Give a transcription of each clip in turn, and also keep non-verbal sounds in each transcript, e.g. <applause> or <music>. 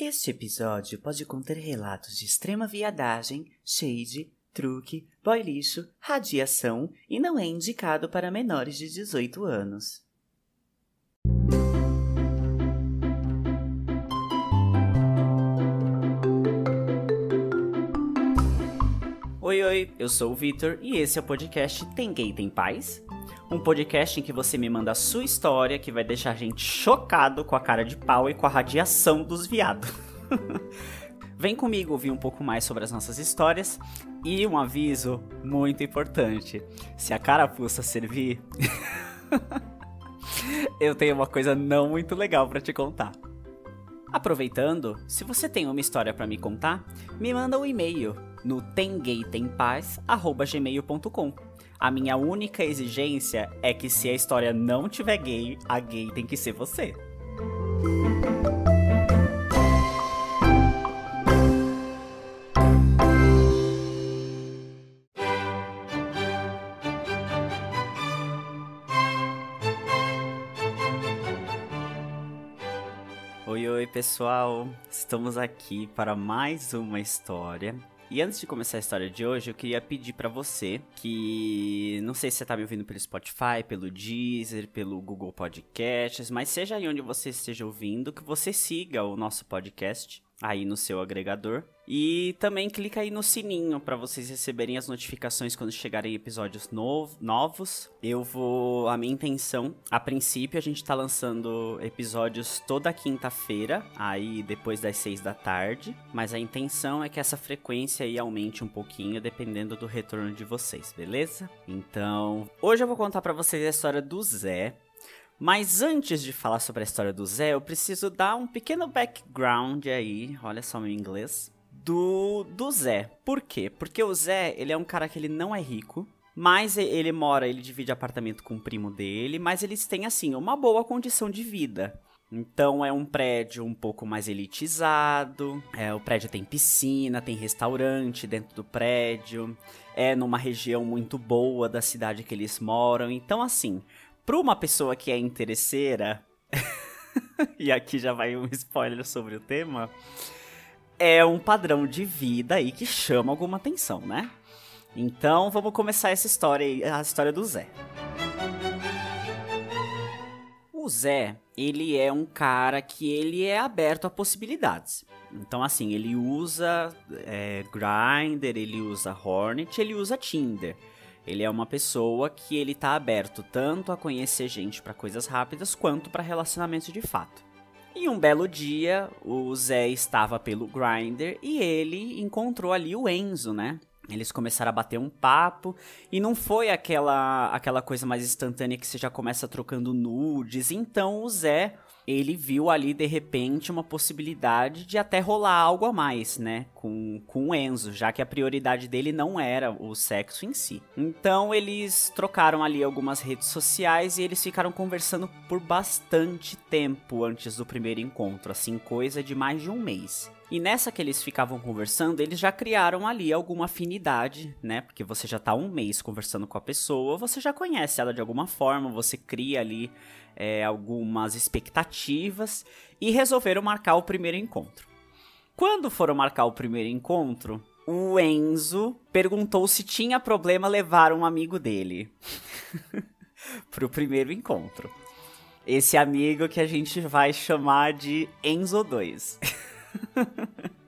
Este episódio pode conter relatos de extrema viadagem, shade, truque, boy lixo, radiação e não é indicado para menores de 18 anos. Oi, oi, eu sou o Vitor e esse é o podcast Tem Gay Tem Paz? Um podcast em que você me manda a sua história que vai deixar a gente chocado com a cara de pau e com a radiação dos viados. <laughs> Vem comigo ouvir um pouco mais sobre as nossas histórias e um aviso muito importante. Se a carapuça servir, <laughs> eu tenho uma coisa não muito legal para te contar. Aproveitando, se você tem uma história para me contar, me manda um e-mail no temgaytempaz@gmail.com. A minha única exigência é que se a história não tiver gay, a gay tem que ser você. Oi, oi, pessoal! Estamos aqui para mais uma história e antes de começar a história de hoje, eu queria pedir para você que não sei se você tá me ouvindo pelo Spotify, pelo Deezer, pelo Google Podcasts, mas seja aí onde você esteja ouvindo, que você siga o nosso podcast aí no seu agregador. E também clica aí no sininho para vocês receberem as notificações quando chegarem episódios novo, novos. Eu vou. A minha intenção, a princípio, a gente tá lançando episódios toda quinta-feira, aí depois das seis da tarde. Mas a intenção é que essa frequência aí aumente um pouquinho, dependendo do retorno de vocês, beleza? Então, hoje eu vou contar para vocês a história do Zé. Mas antes de falar sobre a história do Zé, eu preciso dar um pequeno background aí, olha só meu inglês, do, do Zé. Por quê? Porque o Zé, ele é um cara que ele não é rico, mas ele mora, ele divide apartamento com o primo dele, mas eles têm, assim, uma boa condição de vida. Então é um prédio um pouco mais elitizado. É, o prédio tem piscina, tem restaurante dentro do prédio. É numa região muito boa da cidade que eles moram. Então, assim, para uma pessoa que é interesseira, <laughs> e aqui já vai um spoiler sobre o tema, é um padrão de vida aí que chama alguma atenção, né? Então vamos começar essa história a história do Zé. O Zé, ele é um cara que ele é aberto a possibilidades. Então, assim, ele usa é, Grindr, ele usa Hornet, ele usa Tinder. Ele é uma pessoa que ele tá aberto tanto a conhecer gente para coisas rápidas quanto para relacionamentos de fato. E um belo dia, o Zé estava pelo Grinder e ele encontrou ali o Enzo, né? Eles começaram a bater um papo e não foi aquela aquela coisa mais instantânea que você já começa trocando nudes. Então o Zé ele viu ali de repente uma possibilidade de até rolar algo a mais, né, com, com o Enzo, já que a prioridade dele não era o sexo em si. Então eles trocaram ali algumas redes sociais e eles ficaram conversando por bastante tempo antes do primeiro encontro, assim, coisa de mais de um mês. E nessa que eles ficavam conversando, eles já criaram ali alguma afinidade, né? Porque você já tá um mês conversando com a pessoa, você já conhece ela de alguma forma, você cria ali é, algumas expectativas e resolveram marcar o primeiro encontro. Quando foram marcar o primeiro encontro, o Enzo perguntou se tinha problema levar um amigo dele <laughs> pro primeiro encontro. Esse amigo que a gente vai chamar de Enzo 2. <laughs>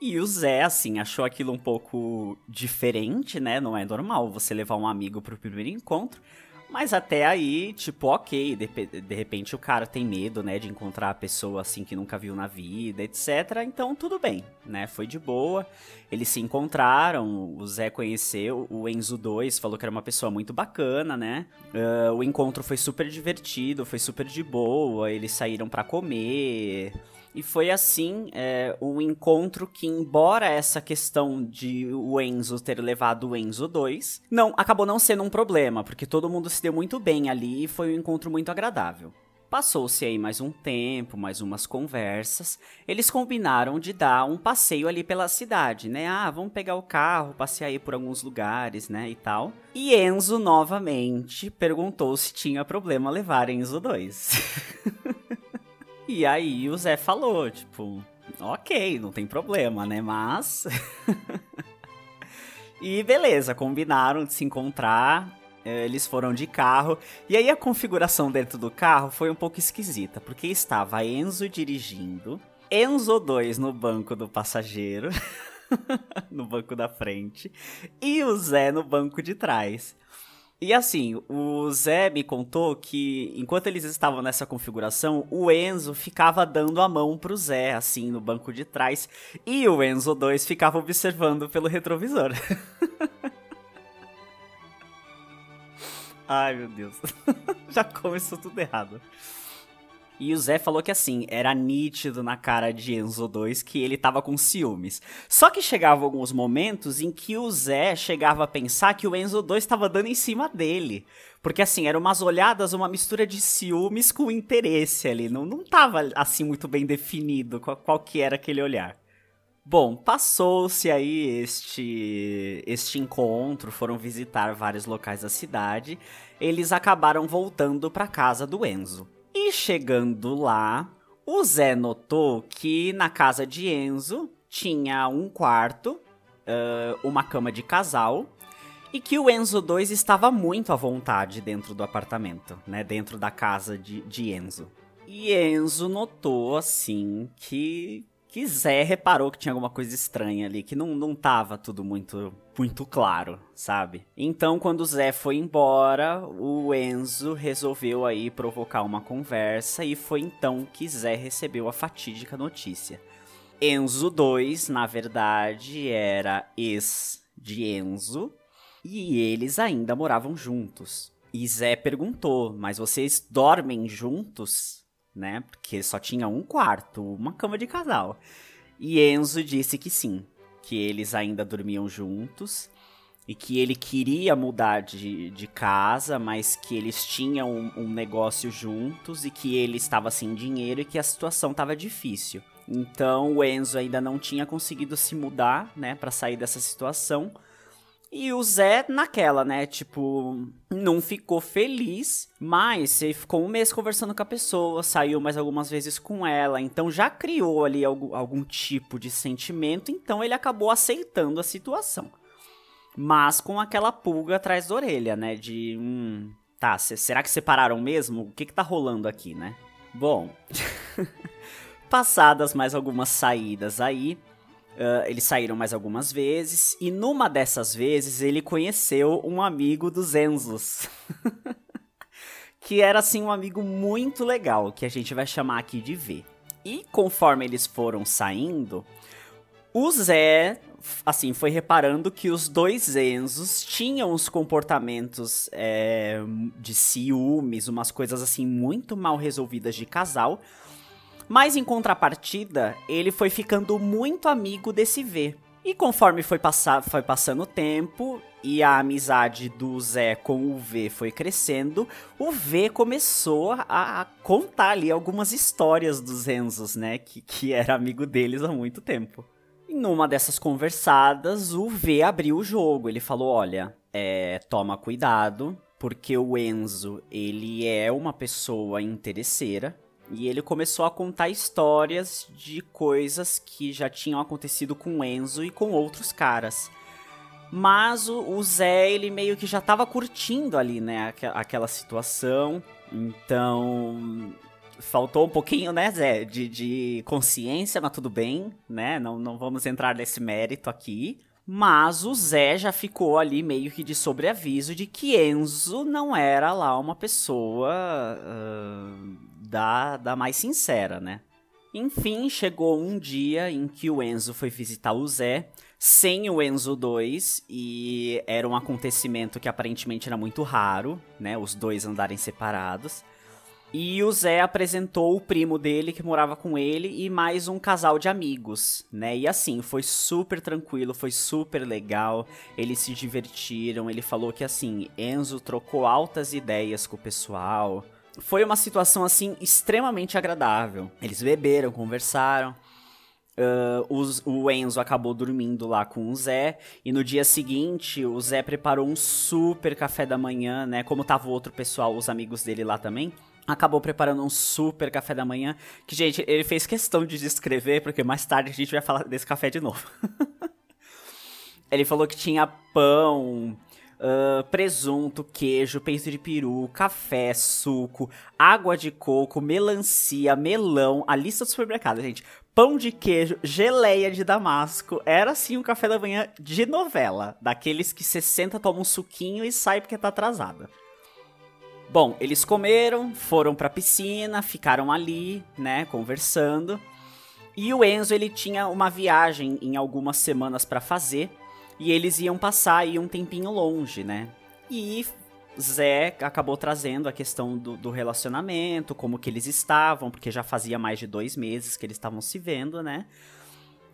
E o Zé, assim, achou aquilo um pouco diferente, né? Não é normal você levar um amigo pro primeiro encontro. Mas até aí, tipo, ok, de, de, repente o cara tem medo, né, de encontrar a pessoa assim que nunca viu na vida, etc. Então tudo bem, né? Foi de boa. Eles se encontraram, o Zé conheceu o Enzo 2, falou que era uma pessoa muito bacana, né? Uh, o encontro foi super divertido, foi super de boa, eles saíram para comer. E foi assim é, um encontro que, embora essa questão de o Enzo ter levado o Enzo 2, não, acabou não sendo um problema, porque todo mundo se deu muito bem ali e foi um encontro muito agradável. Passou-se aí mais um tempo, mais umas conversas. Eles combinaram de dar um passeio ali pela cidade, né? Ah, vamos pegar o carro, passear aí por alguns lugares, né? E tal. E Enzo novamente perguntou se tinha problema levar Enzo 2. <laughs> E aí o Zé falou, tipo, ok, não tem problema, né? Mas. <laughs> e beleza, combinaram de se encontrar. Eh, eles foram de carro. E aí a configuração dentro do carro foi um pouco esquisita, porque estava Enzo dirigindo, Enzo 2 no banco do passageiro, <laughs> no banco da frente, e o Zé no banco de trás. E assim, o Zé me contou que enquanto eles estavam nessa configuração, o Enzo ficava dando a mão pro Zé, assim, no banco de trás, e o Enzo 2 ficava observando pelo retrovisor. <laughs> Ai, meu Deus. <laughs> Já começou tudo errado. E o Zé falou que assim, era nítido na cara de Enzo 2 que ele tava com ciúmes. Só que chegavam alguns momentos em que o Zé chegava a pensar que o Enzo 2 estava dando em cima dele. Porque assim, eram umas olhadas, uma mistura de ciúmes com interesse ali. Não, não tava assim muito bem definido qual, qual que era aquele olhar. Bom, passou-se aí este, este encontro, foram visitar vários locais da cidade. Eles acabaram voltando para casa do Enzo. E chegando lá, o Zé notou que na casa de Enzo tinha um quarto, uh, uma cama de casal e que o Enzo 2 estava muito à vontade dentro do apartamento, né? Dentro da casa de, de Enzo. E Enzo notou, assim, que que Zé reparou que tinha alguma coisa estranha ali, que não, não tava tudo muito muito claro, sabe? Então, quando o Zé foi embora, o Enzo resolveu aí provocar uma conversa e foi então que Zé recebeu a fatídica notícia. Enzo 2, na verdade, era ex de Enzo e eles ainda moravam juntos. E Zé perguntou: "Mas vocês dormem juntos?" né? Porque só tinha um quarto, uma cama de casal. E Enzo disse que sim, que eles ainda dormiam juntos e que ele queria mudar de, de casa, mas que eles tinham um, um negócio juntos e que ele estava sem dinheiro e que a situação estava difícil. Então o Enzo ainda não tinha conseguido se mudar, né, para sair dessa situação. E o Zé naquela, né? Tipo, não ficou feliz, mas ele ficou um mês conversando com a pessoa, saiu mais algumas vezes com ela, então já criou ali algum, algum tipo de sentimento, então ele acabou aceitando a situação. Mas com aquela pulga atrás da orelha, né? De, hum, tá, será que separaram mesmo? O que que tá rolando aqui, né? Bom, <laughs> passadas mais algumas saídas aí, Uh, eles saíram mais algumas vezes, e numa dessas vezes ele conheceu um amigo dos Enzos. <laughs> que era assim um amigo muito legal, que a gente vai chamar aqui de V. E conforme eles foram saindo, o Zé, assim, foi reparando que os dois Enzos tinham uns comportamentos é, de ciúmes, umas coisas assim muito mal resolvidas de casal, mas em contrapartida, ele foi ficando muito amigo desse V. E conforme foi, passar, foi passando o tempo e a amizade do Zé com o V foi crescendo, o V começou a contar ali algumas histórias dos Enzos, né? Que, que era amigo deles há muito tempo. E numa dessas conversadas, o V abriu o jogo. Ele falou: Olha, é, toma cuidado, porque o Enzo ele é uma pessoa interesseira e ele começou a contar histórias de coisas que já tinham acontecido com Enzo e com outros caras. Mas o, o Zé, ele meio que já tava curtindo ali, né, aqu aquela situação. Então, faltou um pouquinho, né, Zé, de, de consciência, mas tudo bem, né? Não, não vamos entrar nesse mérito aqui. Mas o Zé já ficou ali meio que de sobreaviso de que Enzo não era lá uma pessoa uh, da, da mais sincera, né? Enfim, chegou um dia em que o Enzo foi visitar o Zé, sem o Enzo 2, e era um acontecimento que aparentemente era muito raro, né? Os dois andarem separados. E o Zé apresentou o primo dele que morava com ele e mais um casal de amigos, né? E assim, foi super tranquilo, foi super legal. Eles se divertiram. Ele falou que assim, Enzo trocou altas ideias com o pessoal foi uma situação assim extremamente agradável. Eles beberam, conversaram. Uh, o Enzo acabou dormindo lá com o Zé. E no dia seguinte, o Zé preparou um super café da manhã, né? Como tava o outro pessoal, os amigos dele lá também. acabou preparando um super café da manhã. Que, gente, ele fez questão de descrever, porque mais tarde a gente vai falar desse café de novo. <laughs> ele falou que tinha pão, uh, presunto, queijo, peito de peru, café, suco, água de coco, melancia, melão, a lista do supermercado, gente. Pão de queijo, geleia de damasco. Era assim um café da manhã de novela. Daqueles que você senta, toma um suquinho e sai porque tá atrasada. Bom, eles comeram, foram pra piscina, ficaram ali, né, conversando. E o Enzo, ele tinha uma viagem em algumas semanas para fazer. E eles iam passar aí um tempinho longe, né? E Zé acabou trazendo a questão do, do, relacionamento, como que eles estavam, porque já fazia mais de dois meses que eles estavam se vendo, né?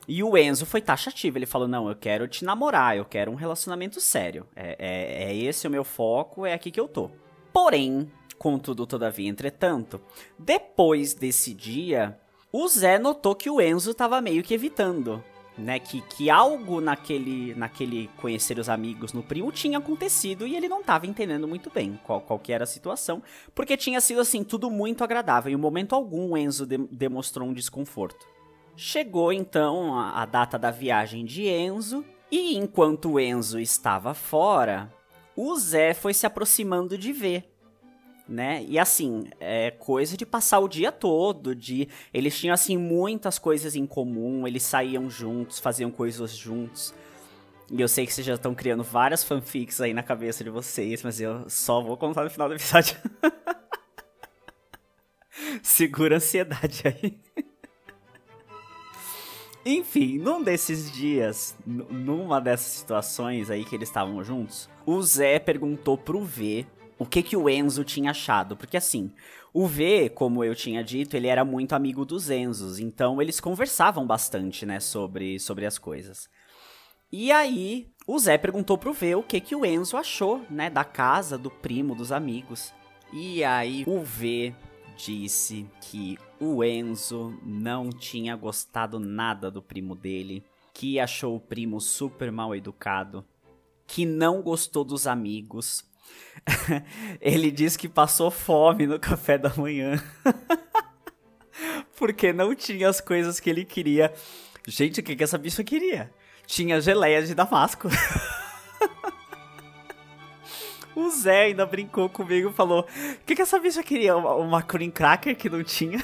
E o Enzo foi taxativo, ele falou, não, eu quero te namorar, eu quero um relacionamento sério. É, é, é esse o meu foco, é aqui que eu tô. Porém, contudo, todavia, entretanto, depois desse dia, o Zé notou que o Enzo estava meio que evitando, né? Que, que algo naquele, naquele conhecer os amigos no primo tinha acontecido e ele não estava entendendo muito bem qual, qual que era a situação, porque tinha sido assim, tudo muito agradável. Em momento algum, Enzo de, demonstrou um desconforto. Chegou então a, a data da viagem de Enzo, e enquanto Enzo estava fora, o Zé foi se aproximando de ver. Né? E assim, é coisa de passar o dia todo, de eles tinham assim muitas coisas em comum, eles saíam juntos, faziam coisas juntos. E eu sei que vocês já estão criando várias fanfics aí na cabeça de vocês, mas eu só vou contar no final do episódio. <laughs> Segura a ansiedade aí. <laughs> Enfim, num desses dias, numa dessas situações aí que eles estavam juntos, o Zé perguntou pro V o que que o Enzo tinha achado, porque assim, o V, como eu tinha dito, ele era muito amigo dos Enzos, então eles conversavam bastante, né, sobre, sobre as coisas. E aí, o Zé perguntou pro V o que que o Enzo achou, né, da casa, do primo, dos amigos. E aí, o V disse que o Enzo não tinha gostado nada do primo dele, que achou o primo super mal educado, que não gostou dos amigos. <laughs> Ele disse que passou fome no café da manhã. <laughs> porque não tinha as coisas que ele queria. Gente, o que, que essa bicha queria? Tinha geleia de damasco. <laughs> O Zé ainda brincou comigo e falou: O que, que essa bicha queria? Uma, uma cream cracker que não tinha?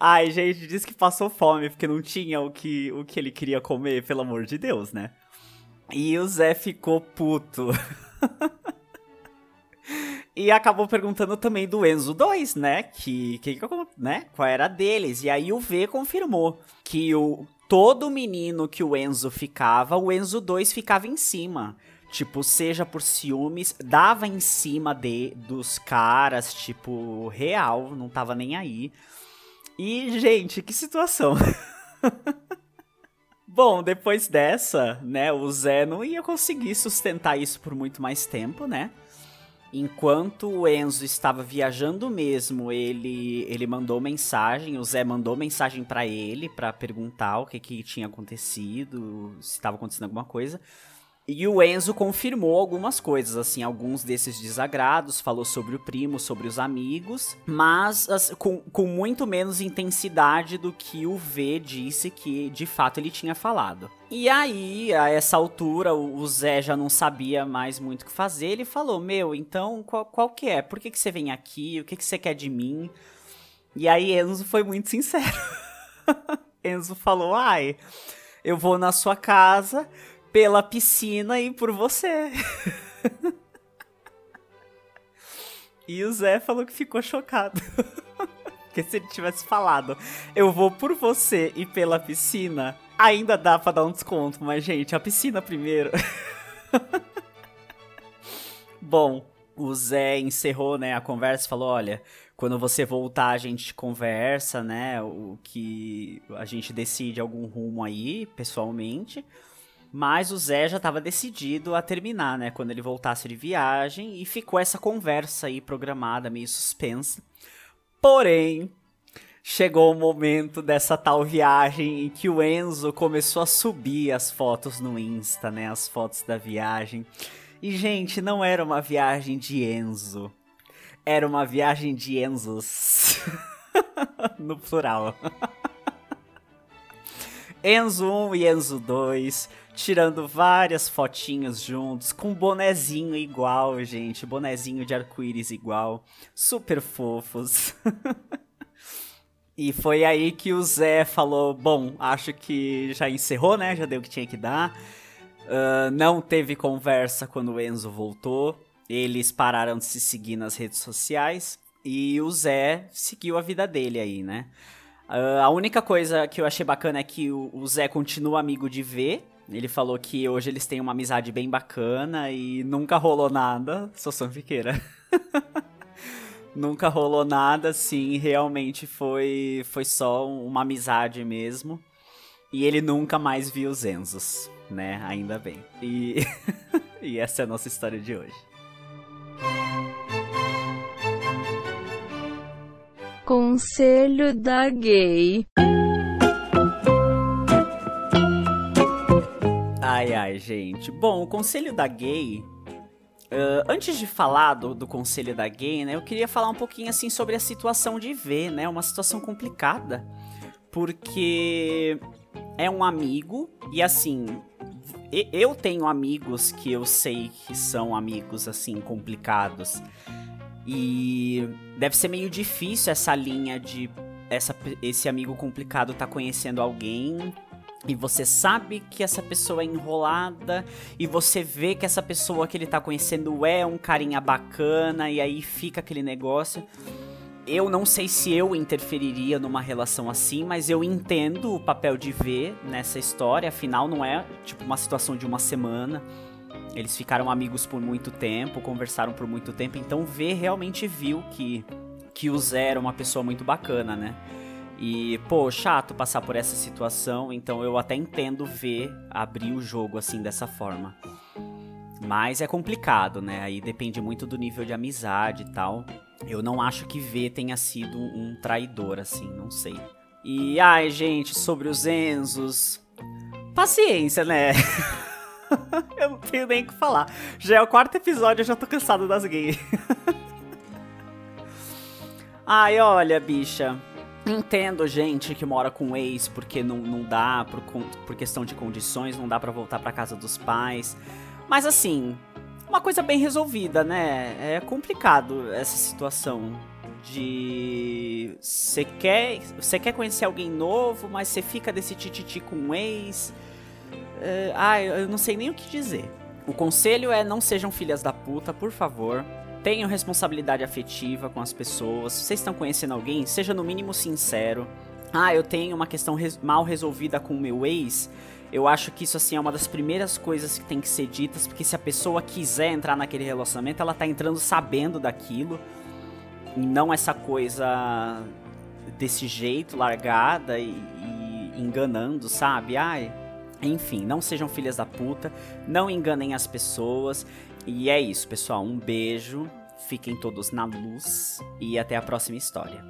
Ai, gente, disse que passou fome porque não tinha o que, o que ele queria comer, pelo amor de Deus, né? E o Zé ficou puto. <laughs> e acabou perguntando também do Enzo 2, né? Que, que, né? Qual era deles? E aí o V confirmou que o todo menino que o Enzo ficava, o Enzo 2 ficava em cima. Tipo, seja por ciúmes, dava em cima de dos caras, tipo, real, não tava nem aí. E, gente, que situação. <laughs> Bom, depois dessa, né, o Zé não ia conseguir sustentar isso por muito mais tempo, né? Enquanto o Enzo estava viajando mesmo, ele ele mandou mensagem, o Zé mandou mensagem para ele para perguntar o que que tinha acontecido, se estava acontecendo alguma coisa. E o Enzo confirmou algumas coisas, assim, alguns desses desagrados, falou sobre o primo, sobre os amigos, mas assim, com, com muito menos intensidade do que o V disse que de fato ele tinha falado. E aí, a essa altura, o Zé já não sabia mais muito o que fazer, ele falou, meu, então qual, qual que é? Por que, que você vem aqui? O que, que você quer de mim? E aí Enzo foi muito sincero. <laughs> Enzo falou, ai, eu vou na sua casa pela piscina e por você. <laughs> e o Zé falou que ficou chocado. <laughs> Porque se ele tivesse falado, eu vou por você e pela piscina, ainda dá pra dar um desconto, mas gente, a piscina primeiro. <laughs> Bom, o Zé encerrou, né, a conversa e falou: olha, quando você voltar a gente conversa, né, o que a gente decide algum rumo aí, pessoalmente. Mas o Zé já estava decidido a terminar, né? Quando ele voltasse de viagem. E ficou essa conversa aí programada, meio suspensa. Porém, chegou o momento dessa tal viagem em que o Enzo começou a subir as fotos no Insta, né? As fotos da viagem. E, gente, não era uma viagem de Enzo. Era uma viagem de Enzos. <laughs> no plural. <laughs> Enzo 1 e Enzo 2, tirando várias fotinhas juntos, com bonezinho igual, gente, bonezinho de arco-íris igual, super fofos. <laughs> e foi aí que o Zé falou: Bom, acho que já encerrou, né? Já deu o que tinha que dar. Uh, não teve conversa quando o Enzo voltou. Eles pararam de se seguir nas redes sociais. E o Zé seguiu a vida dele aí, né? Uh, a única coisa que eu achei bacana é que o, o Zé continua amigo de V. Ele falou que hoje eles têm uma amizade bem bacana e nunca rolou nada. Sou fanfiqueira. <laughs> nunca rolou nada, sim, realmente foi, foi só uma amizade mesmo. E ele nunca mais viu os Enzos, né? Ainda bem. E, <laughs> e essa é a nossa história de hoje. Conselho da Gay. Ai, gente. Bom, o Conselho da Gay. Uh, antes de falar do, do Conselho da Gay, né, eu queria falar um pouquinho assim sobre a situação de ver, né? Uma situação complicada. Porque é um amigo e assim. Eu tenho amigos que eu sei que são amigos assim complicados. E deve ser meio difícil essa linha de essa, esse amigo complicado tá conhecendo alguém e você sabe que essa pessoa é enrolada e você vê que essa pessoa que ele tá conhecendo é um carinha bacana e aí fica aquele negócio. Eu não sei se eu interferiria numa relação assim, mas eu entendo o papel de ver nessa história, afinal não é tipo uma situação de uma semana. Eles ficaram amigos por muito tempo, conversaram por muito tempo, então V realmente viu que, que o Zé era uma pessoa muito bacana, né? E, pô, chato passar por essa situação, então eu até entendo ver abrir o jogo assim dessa forma. Mas é complicado, né? Aí depende muito do nível de amizade e tal. Eu não acho que V tenha sido um traidor, assim, não sei. E, ai, gente, sobre os Enzos. Paciência, né? <laughs> eu não tenho nem o que falar. Já é o quarto episódio, eu já tô cansado das gays. <laughs> Ai, olha, bicha. Entendo gente que mora com ex porque não, não dá, por, por questão de condições, não dá para voltar para casa dos pais. Mas assim, uma coisa bem resolvida, né? É complicado essa situação de você quer, você quer conhecer alguém novo, mas você fica desse tititi com um ex. Uh, ah, eu não sei nem o que dizer. O conselho é não sejam filhas da puta, por favor. Tenham responsabilidade afetiva com as pessoas. Se vocês estão conhecendo alguém, seja no mínimo sincero. Ah, eu tenho uma questão res mal resolvida com o meu ex. Eu acho que isso assim é uma das primeiras coisas que tem que ser ditas, porque se a pessoa quiser entrar naquele relacionamento, ela tá entrando sabendo daquilo. Não essa coisa desse jeito, largada e, e enganando, sabe? Ai, enfim, não sejam filhas da puta, não enganem as pessoas. E é isso, pessoal. Um beijo, fiquem todos na luz e até a próxima história.